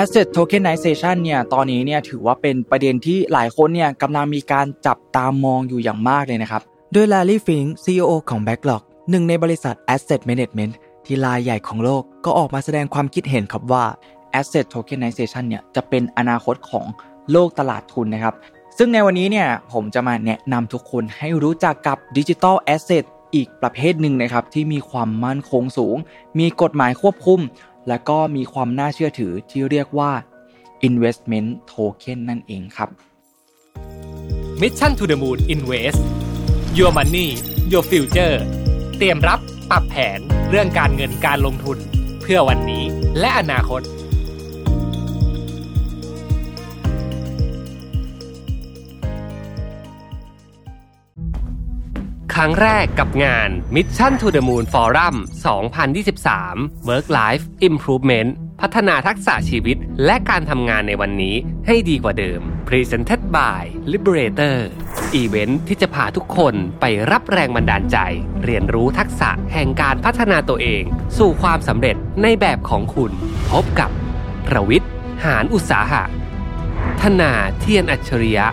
Asset Tokenization เนี่ยตอนนี้เนี่ยถือว่าเป็นประเด็นที่หลายคนเนี่ยกำลังมีการจับตามองอยู่อย่างมากเลยนะครับ โดย Larry Fink CEO ของ Backlog หนึ่งในบริษัท Asset Management ที่รายใหญ่ของโลกก็ออกมาแสดงความคิดเห็นครับว่า Asset Tokenization เนี่ยจะเป็นอนาคตของโลกตลาดทุนนะครับ ซึ่งในวันนี้เนี่ยผมจะมาแนะนำทุกคนให้รู้จักกับ Digital Asset อีกประเภทหนึ่งนะครับที่มีความมั่นคงสูง มีกฎหมายควบคุม และก็มีความน่าเชื่อถือที่เรียกว่า investment token นั่นเองครับ Mission to the Moon Invest Your Money Your Future เตรียมรับปรับแผนเรื่องการเงินการลงทุนเพื่อวันนี้และอนาคต ครั้งแรกกับงาน Mission to the Moon Forum 2023 Work Life Improvement พัฒนาทักษะชีวิตและการทำงานในวันนี้ให้ดีกว่าเดิม Presented by Liberator event ที่จะพาทุกคนไปรับแรงบันดาลใจ เรียนรู้ทักษะแห่งการพัฒนาตัวเอง สู่ความสำเร็จในแบบของคุณ พบกับประวิทย์หารอุตสาหะ ธนาเธียรอัจฉริยะ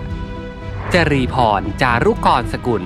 จรีพร จารุกรสกุล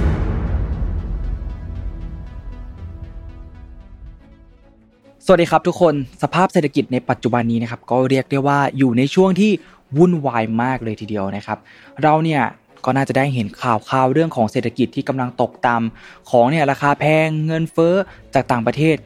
สวัสดีครับทุกคนสภาพเศรษฐกิจในปัจจุบันนี้นะครับก็เรียกได้ว่าอยู่ในช่วงที่วุ่นวายมากเลยทีเดียวนะครับ เราเนี่ย ก็น่าจะได้เห็นข่าวข่าวเรื่องของเศรษฐกิจที่กำลังตกต่ำของเนี่ยราคาแพงเงินเฟ้อจากต่างประเทศ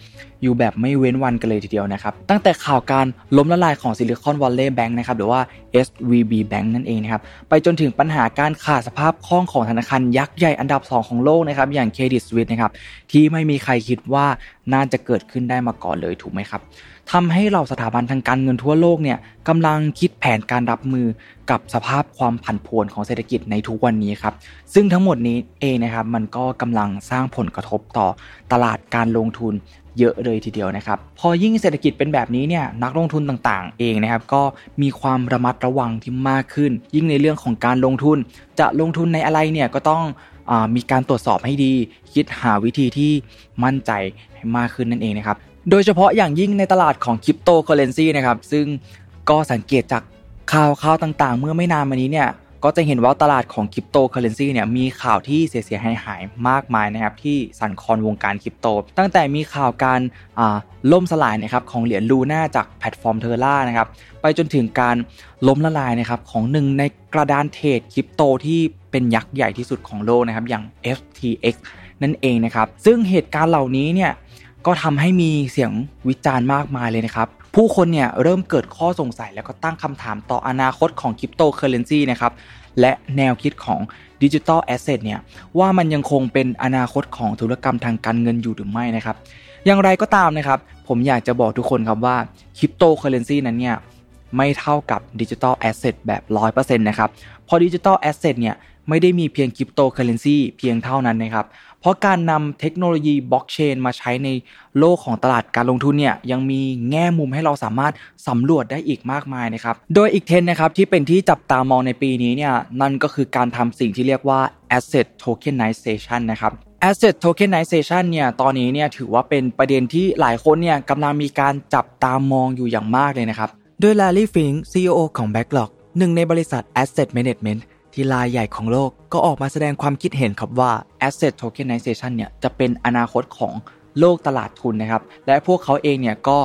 อยู่แบบไม่เว้นวันกันเลยทีเดียวนะครับ ตั้งแต่ข่าวการล้มละลายของซิลิคอนวัลเลย์แบงค์นะครับหรือว่า SVB Bank นั่นเองนะครับไปจนถึงปัญหาการขาดสภาพคล่องของธนาคารยักษ์ใหญ่อันดับ 2 ของโลกนะครับอย่างเครดิตสวิสนะครับที่ไม่มีใครคิดว่าน่าจะเกิดขึ้นได้มาก่อนเลยถูกไหมครับ ทำให้เราสถาบันทางการเงินทั่วโลกเนี่ยกำลังคิดแผนการรับมือกับสภาพความผันผวนของเศรษฐกิจในทุกวันนี้ครับ ซึ่งทั้งหมดนี้เองนะครับมันก็กำลังสร้างผลกระทบต่อตลาดการลงทุนเยอะเลยทีเดียวนะครับ พอยิ่งเศรษฐกิจเป็นแบบนี้เนี่ยนักลงทุนต่างๆ เองนะครับ ก็มีความระมัดระวังที่มากขึ้น ยิ่งในเรื่องของการลงทุน จะลงทุนในอะไรเนี่ยก็ต้องมีการตรวจสอบให้ดี คิดหาวิธีที่มั่นใจให้มากขึ้นนั่นเองนะครับ โดยเฉพาะอย่างยิ่งในตลาดของคริปโตเคอเรนซีนะครับซึ่งก็สังเกตจากข่าวข่าวต่างๆ เมื่อไม่นานมานี้เนี่ยก็จะเห็นว่าตลาดของคริปโตเคอเรนซีเนี่ยมีข่าวที่เสียเสียหายหายมากมายนะครับที่สั่นคลอนวงการคริปโต ตั้งแต่มีข่าวการล่มสลายนะครับของเหรียญลูน่าจากแพลตฟอร์มเทอร่านะครับไปจนถึงการล้มละลายนะครับของหนึ่งในกระดานเทรดคริปโตที่เป็นยักษ์ใหญ่ที่สุดของโลกนะครับอย่าง FTX นั่นเองนะครับซึ่งเหตุการณ์เหล่านี้เนี่ย ก็ทำให้มีเสียงวิจารณ์มากมายเลยนะครับ ผู้คนเนี่ยเริ่มเกิดข้อสงสัยแล้วก็ตั้งคำถามต่ออนาคตของคริปโตเคอเรนซีนะครับ และแนวคิดของ digital asset เนี่ยว่ามันยังคงเป็นอนาคตของธุรกรรมทางการเงินอยู่หรือไม่นะครับ อย่างไรก็ตามนะครับ ผมอยากจะบอกทุกคนครับว่าคริปโตเคอเรนซีนั้นเนี่ยไม่เท่ากับ digital asset แบบ 100%นะครับ เพราะ digital asset เนี่ย ไม่ได้มีเพียงคริปโตเคอเรนซีเพียงเท่านั้นนะครับ เพราะการนำเทคโนโลยีบล็อกเชนมาใช้ในโลกของตลาดการลงทุนเนี่ยยังมีแง่มุมให้เราสามารถสำรวจได้อีกมากมายนะครับ โดยอีกเทรนนะครับที่เป็นที่จับตามองในปีนี้เนี่ยนั่นก็คือการทำสิ่งที่เรียกว่า asset tokenization นะครับ asset tokenization เนี่ยตอนนี้เนี่ยถือว่าเป็นประเด็นที่หลายคนเนี่ยกำลังมีการจับตามองอยู่อย่างมากเลยนะครับ โดย Larry Fink CEO ของ Backlog หนึ่งในบริษัท asset management ที่รายใหญ่ของโลกก็ออกมาแสดงความคิดเห็นครับว่า asset tokenization เนี่ยจะเป็นอนาคตของโลกตลาดทุนนะครับ และพวกเขาเองเนี่ยก็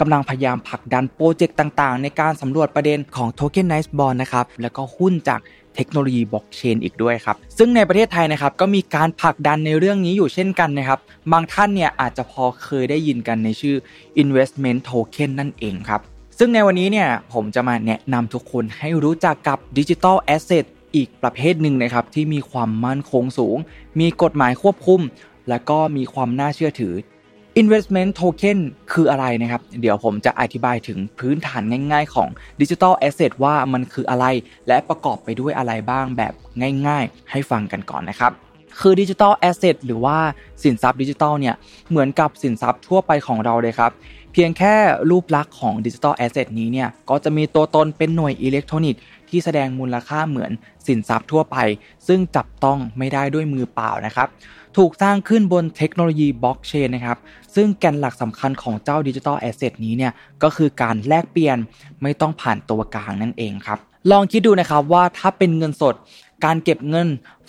กำลังพยายามผลักดันโปรเจกต์ต่างๆ ในการสำรวจประเด็นของ tokenized bond นะครับ แล้วก็หุ้นจากเทคโนโลยีบล็อกเชนอีกด้วยครับ ซึ่งในประเทศไทยนะครับก็มีการผลักดันในเรื่องนี้อยู่เช่นกันนะครับ บางท่านเนี่ยอาจจะพอเคยได้ยินกันในชื่อ investment token นั่นเองครับซึ่งในวันนี้เนี่ยผมจะมาแนะนำทุกคนให้รู้จักกับ digital asset อีกประเภทหนึ่งนะครับที่มีความมั่นคงสูง มีกฎหมายควบคุม และก็มีความน่าเชื่อถือ Investment Token คืออะไรนะครับ เดี๋ยวผมจะอธิบายถึงพื้นฐานง่าย ๆ ของ Digital Asset ว่ามันคืออะไร และประกอบไปด้วยอะไรบ้างแบบง่าย ๆ ให้ฟังกันก่อนนะครับ คือ digital asset หรือว่าสินทรัพย์ดิจิทัลเนี่ยเหมือนกับสินทรัพย์ทั่วไปของเราเลยครับ เพียงแค่รูปลักษณ์ของ digital asset นี้เนี่ยก็จะมีตัวตนเป็นหน่วยอิเล็กทรอนิกส์ ที่แสดงมูลค่าเหมือนสินทรัพย์ทั่วไป ซึ่งจับต้องไม่ได้ด้วยมือเปล่านะครับ ถูกสร้างขึ้นบนเทคโนโลยีบล็อกเชนนะครับ ซึ่งแกนหลักสำคัญของเจ้า digital asset นี้เนี่ยก็คือการแลกเปลี่ยนไม่ต้องผ่านตัวกลางนั่นเองครับลองคิดดูนะครับว่าถ้าเป็นเงินสด การเก็บเงิน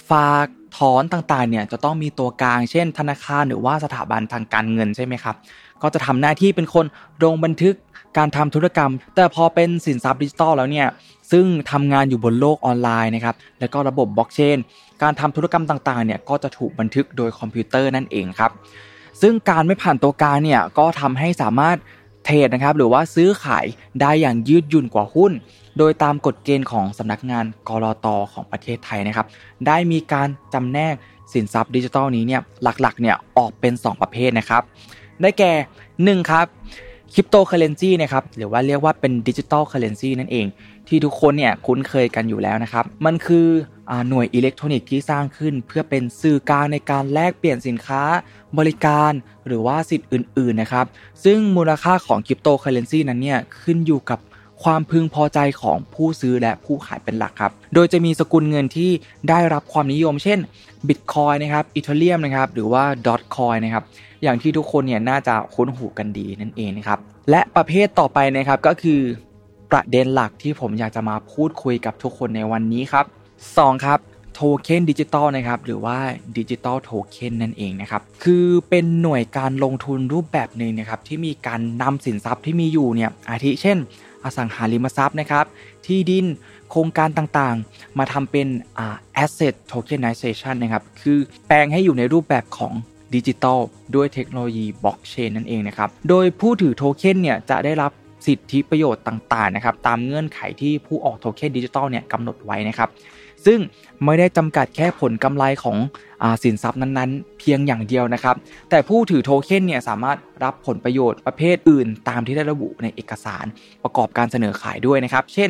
ฝากถอนต่างๆเนี่ยจะต้องมีตัวกลาง เช่น ธนาคารหรือว่าสถาบันทางการเงินใช่ไหมครับ ก็จะทำหน้าที่เป็นคนลงบันทึก การทำธุรกรรม แต่พอเป็นสินทรัพย์ดิจิทัลแล้วเนี่ยซึ่งทำงานอยู่บนโลกออนไลน์นะครับแล้วก็ระบบบล็อกเชนการทำธุรกรรมต่างๆเนี่ยก็จะถูกบันทึกโดยคอมพิวเตอร์นั่นเองครับซึ่งการไม่ผ่านตัวกลางเนี่ยก็ทำให้สามารถเทรดนะครับหรือว่าซื้อขายได้อย่างยืดหยุ่นกว่าหุ้น โดยตามกฎเกณฑ์ของสำนักงานก.ล.ต.ของประเทศไทยนะครับ ได้มีการจำแนกสินทรัพย์ดิจิทัลนี้เนี่ยหลักๆเนี่ยออกเป็น 2 ประเภทนะครับ ได้แก่ 1 ครับ คริปโตเคเรนซีนะครับหรือว่าเรียกว่าเป็น digital currency นั่นเอง ที่ทุกคนเนี่ยคุ้นเคยกันอยู่แล้วนะครับ มันคือหน่วยอิเล็กทรอนิกส์ที่สร้างขึ้น เพื่อเป็นสื่อกลางในการแลกเปลี่ยนสินค้า บริการหรือว่าสิทธิ์อื่นๆนะครับซึ่งมูลค่าของคริปโตเคเรนซีนั้นเนี่ยขึ้นอยู่กับ ความพึงพอใจของผู้ซื้อและผู้ขายเป็นหลักครับ โดยจะมีสกุลเงินที่ได้รับความนิยม เช่น Bitcoin นะครับอีเทเรียมนะครับหรือว่า Dotcoin นะครับอย่างที่ทุกคนเนี่ยน่าจะคุ้นหูกันดีนั่นเองนะครับและประเภทต่อไปนะครับก็คือประเด็นหลักที่ผมอยากจะมาพูดคุยกับทุกคนในวันนี้ครับ 2. ครับโทเค็นดิจิตอลนะครับหรือว่า digital token นั่นเองนะครับคือเป็นหน่วยการลงทุนรูปแบบหนึ่งนะครับที่มีการนำสินทรัพย์ที่มีอยู่เนี่ยอาทิเช่น อสังหาริมทรัพย์นะครับ ที่ดินโครงการต่างๆ มาทำเป็น asset tokenization นะครับ คือแปลงให้อยู่ในรูปแบบของดิจิตอลด้วยเทคโนโลยีบล็อกเชนนั่นเองนะครับ โดยผู้ถือโทเค็นเนี่ยจะได้รับสิทธิประโยชน์ต่างๆนะครับ ตามเงื่อนไขที่ผู้ออกโทเค็นดิจิตอลเนี่ยกำหนดไว้นะครับ ซึ่งไม่ได้จำกัดแค่ผลกำไรของอสินทรัพย์นั้นๆ เพียงอย่างเดียวนะครับ แต่ผู้ถือโทเค็นเนี่ยสามารถรับผลประโยชน์ประเภทอื่น ตามที่ได้ระบุในเอกสารประกอบการเสนอขายด้วยนะครับ เช่น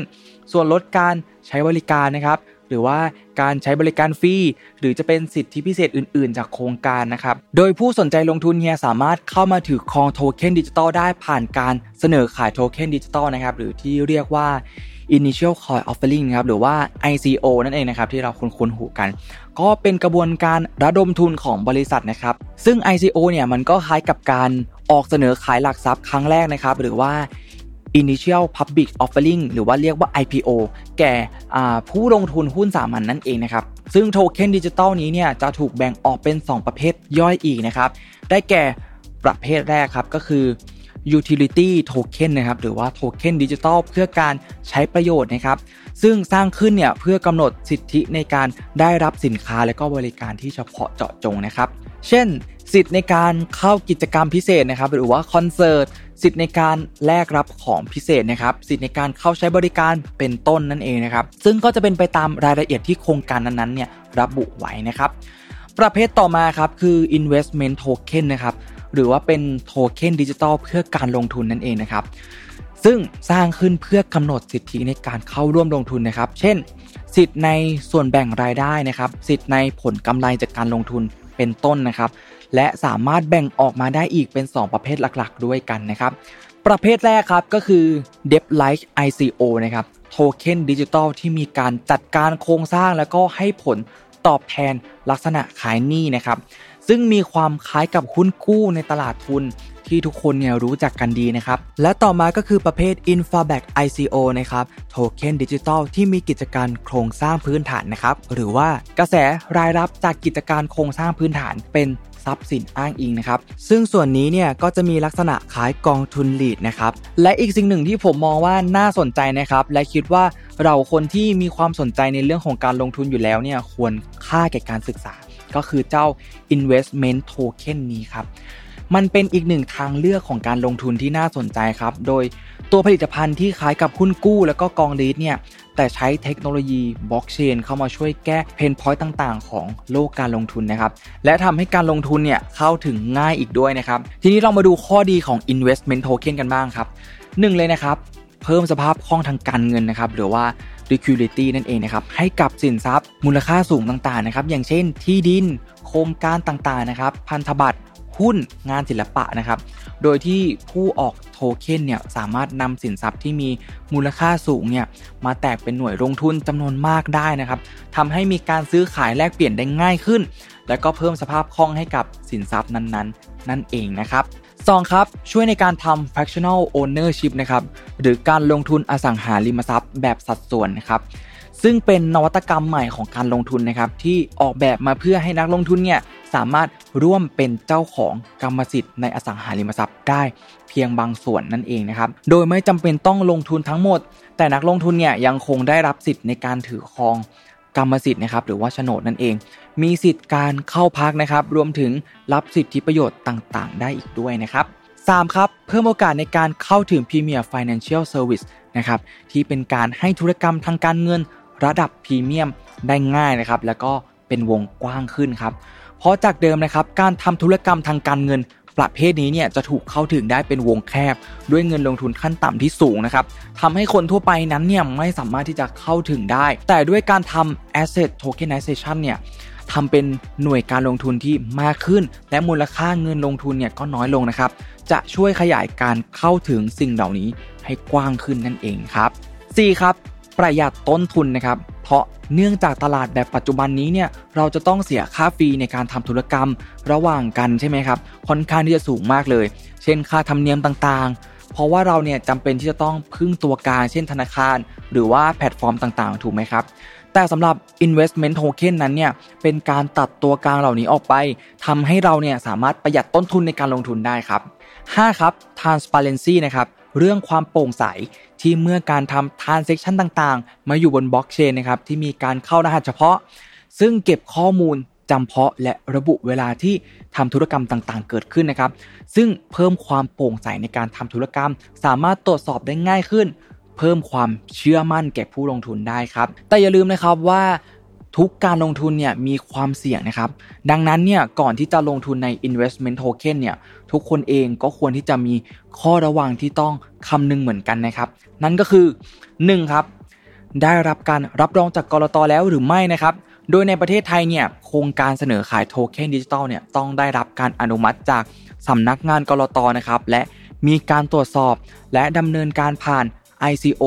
ส่วนลดการใช้บริการนะครับ หรือว่าการใช้บริการฟรีหรือจะเป็นสิทธิพิเศษอื่น ๆ จากโครงการนะครับ โดยผู้สนใจลงทุนเนี่ยสามารถเข้ามาถือครองโทเค็นดิจิตอลได้ผ่านการเสนอขายโทเค็นดิจิตอลนะครับหรือที่เรียกว่า Initial Coin Offering ครับหรือว่า ICO นั่นเองนะครับที่เราคุ้นๆหูกัน ก็เป็นกระบวนการระดมทุนของบริษัทนะครับ ซึ่ง ICO เนี่ยมันก็คล้ายกับการออกเสนอขายหลักทรัพย์ครั้งแรกนะครับหรือว่า Initial Public Offering หรือว่าเรียกว่า IPO แก่ผู้ลงทุนหุ้นสามัญนั่นเองนะครับ ซึ่งโทเค็นดิจิตอลนี้เนี่ยจะถูกแบ่งออกเป็น 2 ประเภทย่อยอีกนะครับ ได้แก่ประเภทแรกครับก็คือ utility token นะครับหรือว่าโทเค็นดิจิตอลเพื่อการใช้ประโยชน์นะครับ ซึ่งสร้างขึ้นเนี่ยเพื่อกำหนดสิทธิในการได้รับสินค้าและก็บริการที่เฉพาะเจาะจงนะครับ เช่น สิทธิ์ในการเข้ากิจกรรมพิเศษนะครับ หรือว่าคอนเสิร์ต สิทธิ์ในการแลกรับของพิเศษนะครับสิทธิ์ในการเข้าใช้บริการเป็นต้นนั่นเองนะครับซึ่งก็จะเป็นไปตามรายละเอียดที่โครงการนั้นๆเนี่ยระบุไว้นะครับประเภทต่อมาครับคือ investment token นะครับหรือว่าเป็นโทเค็นดิจิตอลเพื่อการลงทุนนั่นเองนะครับซึ่งสร้างขึ้นเพื่อกำหนดสิทธิในการเข้าร่วมลงทุนนะครับ เช่น สิทธิ์ในส่วนแบ่งรายได้นะครับ สิทธิ์ในผลกำไรจากการลงทุนเป็นต้นนะครับ และสามารถแบ่งออกมาได้อีกเป็น 2 ประเภทหลักๆ ด้วยกันนะครับ ประเภทแรกครับก็คือ Debt Like ICO นะครับโทเค็นดิจิตอลที่มีการจัดการโครงสร้างแล้วก็ให้ผลตอบแทนลักษณะคล้ายหนี้นะครับ ซึ่งมีความคล้ายกับหุ้นกู้ในตลาดทุนที่ทุกคนเนี่ยรู้จักกันดีนะครับ และต่อมาก็คือประเภท Infra-backed ICO นะครับโทเค็นดิจิตอลที่มีกิจการโครงสร้างพื้นฐานนะครับ หรือว่ากระแสรายรับจากกิจการโครงสร้างพื้นฐานเป็นทรัพย์สินอ้างอิงนะครับซึ่งส่วนนี้เนี่ยก็จะมีลักษณะคล้ายกองทุน REIT นะครับและอีกสิ่งหนึ่งที่ผมมองว่าน่าสนใจนะครับและคิดว่าเราคนที่มีความสนใจในเรื่องของการลงทุนอยู่แล้วเนี่ยควรค่าแก่การศึกษา ก็คือเจ้า investment token นี้ครับมันเป็นอีกหนึ่งทางเลือกของการลงทุนที่น่าสนใจครับ โดยตัวผลิตภัณฑ์ที่คล้ายกับหุ้นกู้ แล้วก็กอง REIT เนี่ย แต่ใช้เทคโนโลยีบล็อกเชนเข้ามาช่วยแก้ pain point ต่างๆ ของโลกการลงทุนนะครับ และทำให้การลงทุนเนี่ยเข้าถึงง่ายอีกด้วยนะครับ ทีนี้เรามาดูข้อดีของ investment token กันบ้างครับหนึ่งเลยนะครับ เพิ่มสภาพคล่องทางการเงินนะครับหรือว่า liquidity นั่นเองนะครับให้กับสินทรัพย์มูลค่าสูงต่างๆนะครับอย่างเช่นที่ดิน โครงการต่างๆนะครับพันธบัตร หุ้นงานศิลปะนะครับ โดยที่ผู้ออกโทเค็นเนี่ยสามารถนำสินทรัพย์ที่มีมูลค่าสูงเนี่ยมาแตกเป็นหน่วยลงทุนจำนวนมากได้นะครับทำให้มีการซื้อขายแลกเปลี่ยนได้ง่ายขึ้น และก็เพิ่มสภาพคล่องให้กับสินทรัพย์นั้นๆ นั่นเองนะครับสองครับ ช่วยในการทำ fractional ownership นะครับหรือการลงทุนอสังหาริมทรัพย์แบบสัดส่วนนะครับ ซึ่งเป็นนวัตกรรมใหม่ของการลงทุนนะครับที่ออกแบบมาเพื่อให้นักลงทุนเนี่ยสามารถร่วมเป็นเจ้าของกรรมสิทธิ์ในอสังหาริมทรัพย์ได้เพียงบางส่วนนั่นเองนะครับ โดยไม่จำเป็นต้องลงทุนทั้งหมด แต่นักลงทุนเนี่ยยังคงได้รับสิทธิ์ในการถือครองกรรมสิทธิ์นะครับหรือว่าโฉนดนั่นเอง มีสิทธิ์การเข้าพักนะครับ รวมถึงรับสิทธิประโยชน์ต่างๆ ได้อีกด้วยนะครับ 3. ครับ เพิ่มโอกาสในการเข้าถึง Premier Financial Service นะครับที่เป็นการให้ธุรกรรมทางการเงิน ระดับพรีเมียมได้ง่ายนะครับ แล้วก็เป็นวงกว้างขึ้นครับ เพราะจากเดิมนะครับ การทำธุรกรรมทางการเงิน ประเภทนี้เนี่ยจะถูกเข้าถึงได้เป็นวงแคบ ด้วยเงินลงทุนขั้นต่ำที่สูงนะครับทำให้คนทั่วไปนั้นเนี่ยไม่สามารถที่จะเข้าถึงได้ แต่ด้วยการทำ asset tokenization เนี่ยทำเป็นหน่วยการลงทุนที่มากขึ้น และมูลค่าเงินลงทุนเนี่ยก็น้อยลงนะครับ จะช่วยขยายการเข้าถึงสิ่งเหล่านี้ให้กว้างขึ้นนั่นเองครับ 4. ครับ ประหยัดต้นทุนนะครับ เพราะเนื่องจากตลาดแบบปัจจุบันนี้เนี่ยเราจะต้องเสียค่าฟรีในการทำธุรกรรมระหว่างกันใช่ไหมครับค่อนข้างที่จะสูงมากเลย เช่นค่าธรรมเนียมต่างๆ เพราะว่าเราเนี่ยจำเป็นที่จะต้องพึ่งตัวกลางเช่นธนาคาร หรือว่าแพลตฟอร์มต่างๆ ถูกไหมครับแต่สำหรับ investment token นั้นเนี่ยเป็นการตัดตัวกลางเหล่านี้ออกไปทำให้เราเนี่ยสามารถประหยัดต้นทุนในการลงทุนได้ครับ 5. ครับ transparency นะครับ เรื่องความโปร่งใสที่เมื่อการทำ transaction ต่างๆ มาอยู่บนบล็อกเชนนะครับที่มีการเข้ารหัสเฉพาะ ซึ่งเก็บข้อมูลจำเพาะและระบุเวลาที่ทำธุรกรรมต่างๆ เกิดขึ้นนะครับ ซึ่งเพิ่มความโปร่งใสในการทำธุรกรรม สามารถตรวจสอบได้ง่ายขึ้น เพิ่มความเชื่อมั่นแก่ผู้ลงทุนได้ครับ แต่อย่าลืมนะครับว่า ทุกการลงทุนเนี่ยมีความเสี่ยงนะครับ ดังนั้นเนี่ยก่อนที่จะลงทุนใน investment token เนี่ยทุกคนเองก็ควรที่จะมีข้อระวังที่ต้องคำนึงเหมือนกันนะครับ นั่นก็คือ 1. ครับได้รับการรับรองจากกรตแล้วหรือไม่นะครับ โดยในประเทศไทยเนี่ยโครงการเสนอขายโทเค็นดิจิตอลเนี่ยต้องได้รับการอนุมัติจากสำนักงานกรตนะครับ และมีการตรวจสอบและดำเนินการผ่าน ICO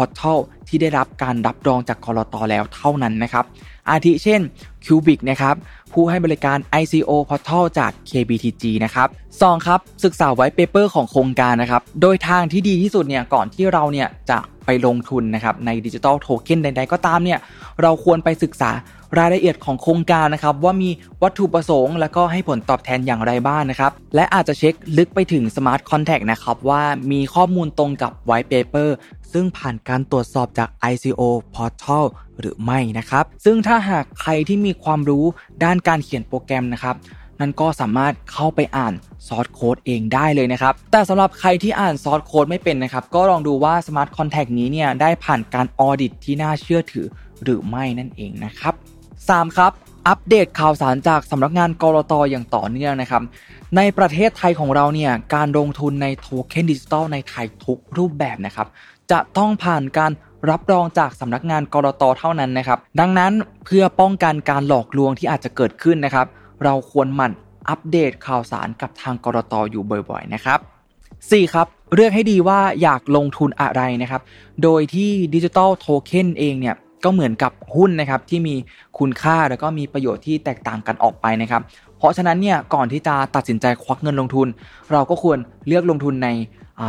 Portal ที่ได้รับการรับรองจากกรตแล้วเท่านั้นนะครับ อาทิเช่น Cubic นะครับผู้ให้บริการ ICO Portal จาก KBTG นะครับ 2. ครับ ศึกษาไว้เปเปอร์ของโครงการนะครับ โดยทางที่ดีที่สุดเนี่ยก่อนที่เราเนี่ยจะไปลงทุนนะครับในดิจิทัลโทเค็นใดๆก็ตามเนี่ยเราควรไปศึกษา รายละเอียดของโครงการนะครับว่ามีวัตถุประสงค์ และก็ให้ผลตอบแทนอย่างไรบ้างนะครับ และอาจจะเช็คลึกไปถึง Smart Contact นะครับว่ามีข้อมูลตรงกับ White Paper ซึ่งผ่านการตรวจสอบจาก ICO Portal หรือไม่นะครับ ซึ่งถ้าหากใครที่มีความรู้ด้านการเขียนโปรแกรมนะครับนั่นก็สามารถเข้าไปอ่านซอสโค้ดเองได้เลยนะครับ แต่สำหรับใครที่อ่านซอสโค้ดไม่เป็นนะครับ ก็ลองดูว่า Smart Contact นี้เนี่ยได้ผ่านการออดิตที่น่าเชื่อถือหรือไม่นั่นเองนะครับ 3. ครับอัปเดตข่าวสารจากสำนักงานกรตอย่างต่อเนื่องนะครับ ในประเทศไทยของเราเนี่ยการลงทุนในโทเค็นดิจิตอลในไทยทุกรูปแบบนะครับ จะต้องผ่านการรับรองจากสำนักงานกรตเท่านั้นนะครับ ดังนั้นเพื่อป้องกันการหลอกลวงที่อาจจะเกิดขึ้นนะครับ เราควรหมั่นอัปเดตข่าวสารกับทางกรตอยู่บ่อยๆนะครับ 4. ครับเลือกให้ดีว่าอยากลงทุนอะไรนะครับ โดยที่ดิจิตอลโทเค็นเองเนี่ย ก็เหมือนกับหุ้นนะครับที่มีคุณค่าแล้วก็มีประโยชน์ที่แตกต่างกันออกไปนะครับเพราะฉะนั้นเนี่ยก่อนที่จะตัดสินใจควักเงินลงทุน เราก็ควรเลือกลงทุนใน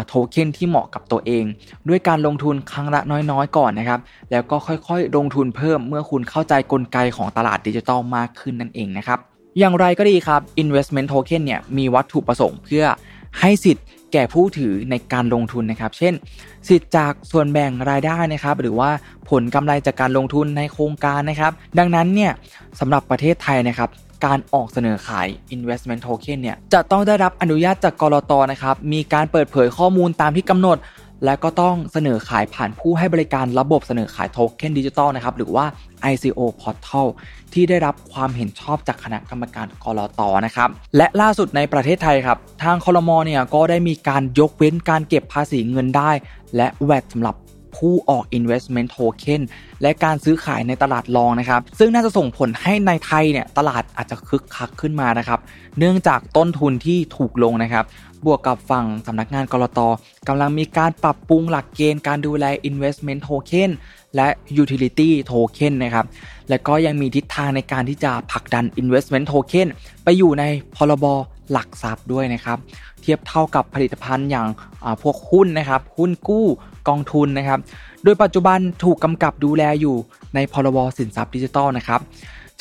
โทเค็นที่เหมาะกับตัวเอง ด้วยการลงทุนครั้งละน้อยๆ ก่อนนะครับ แล้วก็ค่อยๆ ลงทุนเพิ่มเมื่อคุณเข้าใจกลไกของตลาดดิจิทัลมากขึ้นนั่นเองนะครับ อย่างไรก็ดีครับ investment token เนี่ยมีวัตถุประสงค์เพื่อให้สิทธิ์ แก่ผู้ถือในการลงทุนนะครับ เช่น สิทธิ์จากส่วนแบ่งรายได้นะครับ หรือว่าผลกำไรจากการลงทุนในโครงการนะครับ ดังนั้นเนี่ยสำหรับประเทศไทยนะครับการออกเสนอขาย investment token เนี่ยจะต้องได้รับอนุญาตจากกรตนะครับ มีการเปิดเผยข้อมูลตามที่กำหนด และก็ต้องเสนอขายผ่านผู้ให้บริการระบบเสนอขายโทเค็นดิจิตอลนะครับหรือว่า ICO Portal ที่ได้รับความเห็นชอบจากคณะกรรมการกรอตนะครับ และล่าสุดในประเทศไทยครับ ทางคอรมอเนี่ยก็ได้มีการยกเว้นการเก็บภาษีเงินได้ และแวดสำหรับผผู้ออก investment token และการซื้อขายในตลาดรองนะครับ ซึ่งน่าจะส่งผลให้ในไทยเนี่ยตลาดอาจจะคึกคักขึ้นมานะครับ เนื่องจากต้นทุนที่ถูกลงนะครับ บวกกับฝั่งสำนักงานกรตกำลังมีการปรับปรุงหลักเกณฑ์การดูแล investment token และ utility token นะครับ และก็ยังมีทิศทางในการที่จะผลักดัน investment token ไปอยู่ในพรบหลักทรัพย์ด้วยนะครับ เทียบเท่ากับผลิตภัณฑ์อย่างพวกหุ้นนะครับ หุ้นกู้กองทุนนะครับ โดยปัจจุบันถูกกำกับดูแลอยู่ในพรบสินทรัพย์ดิจิทัลนะครับ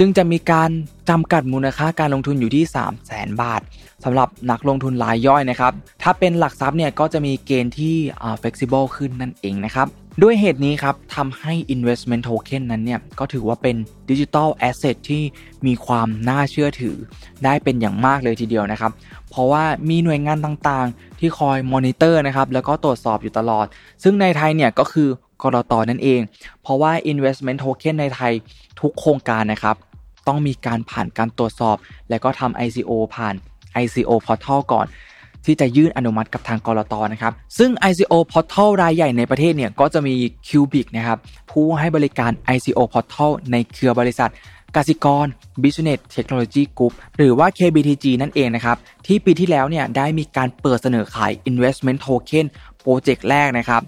จึงจะมีการจำกัดมูลค่าการลงทุนอยู่ที่ 3 0 0แสนบาทสำหรับนักลงทุนรายย่อยนะครับ ถ้าเป็นหลักทรัพย์เนี่ยก็จะมีเกณฑ์ที่ flexible ขึ้นนั่นเองนะครับ ด้วยเหตุนี้ครับทำให้ investment token นั้นเนี่ยก็ถือว่าเป็นดิจิทัลแอสเซทที่มีความน่าเชื่อถือ ได้เป็นอย่างมากเลยทีเดียวนะครับ เพราะว่ามีหน่วยงานต่างๆ ที่คอยมอนิเตอร์นะครับแล้วก็ตรวจสอบอยู่ตลอด ซึ่งในไทยเนี่ยก็คือกรตนั่นเอง เพราะว่า investment token ในไทยทุกโครงการนะครับ ต้องมีการผ่านการตรวจสอบ และก็ทำ ICO ผ่าน ICO portal ก่อน ที่จะยื่นอนุมัติกับทางกรตนะครับ ซึ่ง ICO Portal รายใหญ่ในประเทศเนี่ยก็จะมี Cubic นะครับผู้ให้บริการ ICO Portal ในเครือบริษัทกสิกร Business Technology Group หรือว่า KBTG นั่นเองนะครับ ที่ปีที่แล้วเนี่ยได้มีการเปิดเสนอขาย Investment Token โปรเจกต์แรกนะครับ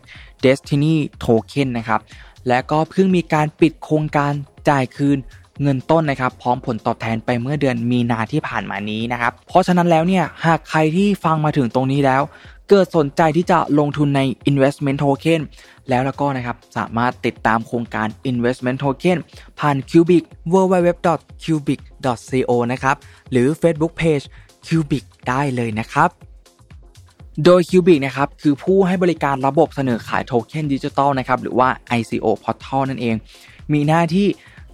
Destiny Token นะครับ และก็เพิ่งมีการปิดโครงการจ่ายคืน เงินต้นนะครับพร้อมผลตอบแทนไปเมื่อเดือนมีนาที่ผ่านมานี้นะครับเพราะฉะนั้นแล้วเนี่ยหากใครที่ฟังมาถึงตรงนี้แล้ว เกิดสนใจที่จะลงทุนใน investment token แล้วแล้วก็นะครับสามารถติดตามโครงการ investment token ผ่าน Cubic www.cubic.co นะครับหรือ Facebook Page Cubic ได้เลยนะครับโดย Cubic นะครับคือผู้ให้บริการระบบเสนอขายโทเค็นดิจิตอลนะครับหรือว่า ICO Portal นั่นเอง มีหน้าที่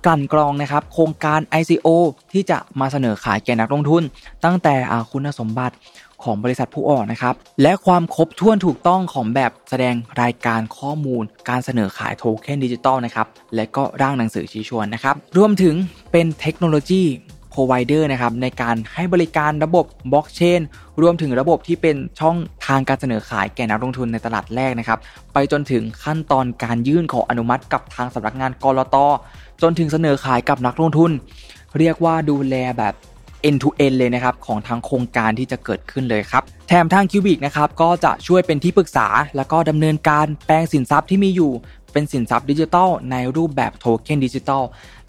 กลั่นกรองนะครับโครงการ ICO ที่จะมาเสนอขายแก่นักลงทุน ตั้งแต่คุณสมบัติของบริษัทผู้ออกนะครับ และความครบถ้วนถูกต้องของแบบแสดงรายการข้อมูล การเสนอขายโทเค็นดิจิตอลนะครับ และก็ร่างหนังสือชี้ชวนนะครับ รวมถึงเป็นเทคโนโลยี provider นะครับในการให้บริการระบบบล็อกเชนรวมถึงระบบที่เป็นช่องทางการเสนอขายแก่นักลงทุนในตลาดแรกนะครับไปจนถึงขั้นตอนการยื่นขออนุมัติกับทางสำนักงานกรตจนถึงเสนอขายกับนักลงทุน เรียกว่าดูแลแบบ end to end เลยนะครับของทางโครงการที่จะเกิดขึ้นเลยครับแถมทาง Cubic นะครับก็จะช่วยเป็นที่ปรึกษา แล้วก็ดำเนินการแปลงสินทรัพย์ที่มีอยู่เป็นสินทรัพย์ดิจิทัลในรูปแบบโทเค็นดิจิทัล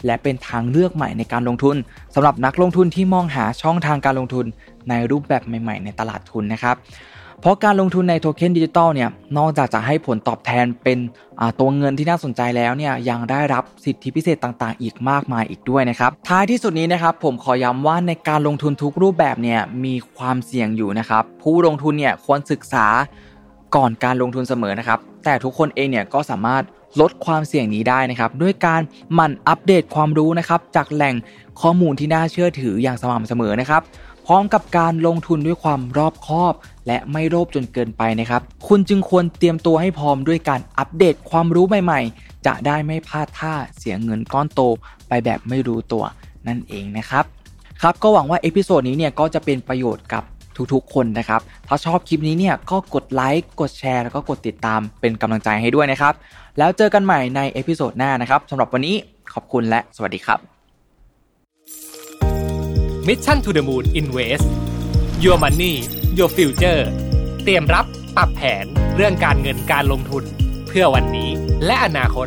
และเป็นทางเลือกใหม่ในการลงทุนสำหรับนักลงทุนที่มองหาช่องทางการลงทุนในรูปแบบใหม่ ๆ ในตลาดทุนนะครับ เพราะการลงทุนในโทเค็นดิจิตอลเนี่ยนอกจากจะให้ผลตอบแทนเป็นตัวเงินที่น่าสนใจแล้วเนี่ยยังได้รับสิทธิพิเศษต่างๆ อีกมากมายอีกด้วยนะครับท้ายที่สุดนี้นะครับผมขอย้ำว่าในการลงทุนทุกรูปแบบเนี่ยมีความเสี่ยงอยู่นะครับผู้ลงทุนเนี่ยควรศึกษาก่อนการลงทุนเสมอนะครับแต่ทุกคนเองเนี่ยก็สามารถลดความเสี่ยงนี้ได้นะครับด้วยการหมั่นอัปเดตความรู้นะครับจากแหล่งข้อมูลที่น่าเชื่อถืออย่างสม่ำเสมอนะครับ ร้อมกับการลงทุนด้วยความรอบคอบ และไม่โลภจนเกินไปนะครับ คุณจึงควรเตรียมตัวให้พร้อมด้วยการอัปเดตความรู้ใหม่ๆ จะได้ไม่พลาดท่าเสียเงินก้อนโตไปแบบไม่รู้ตัวนั่นเองนะครับ ครับก็หวังว่า episode นี้เนี่ยก็จะเป็นประโยชน์กับทุกๆ คนนะครับ ถ้าชอบคลิปนี้เนี่ยก็กดไลค์ กดแชร์ แล้วก็กดติดตามเป็นกำลังใจให้ด้วยนะครับ แล้วเจอกันใหม่ใน episode หน้านะครับสำหรับวันนี้ขอบคุณและสวัสดีครับ Mission to the Moon Invest Your Money Your Future เตรียมรับปรับแผนเรื่องการเงินการลงทุนเพื่อวันนี้และอนาคต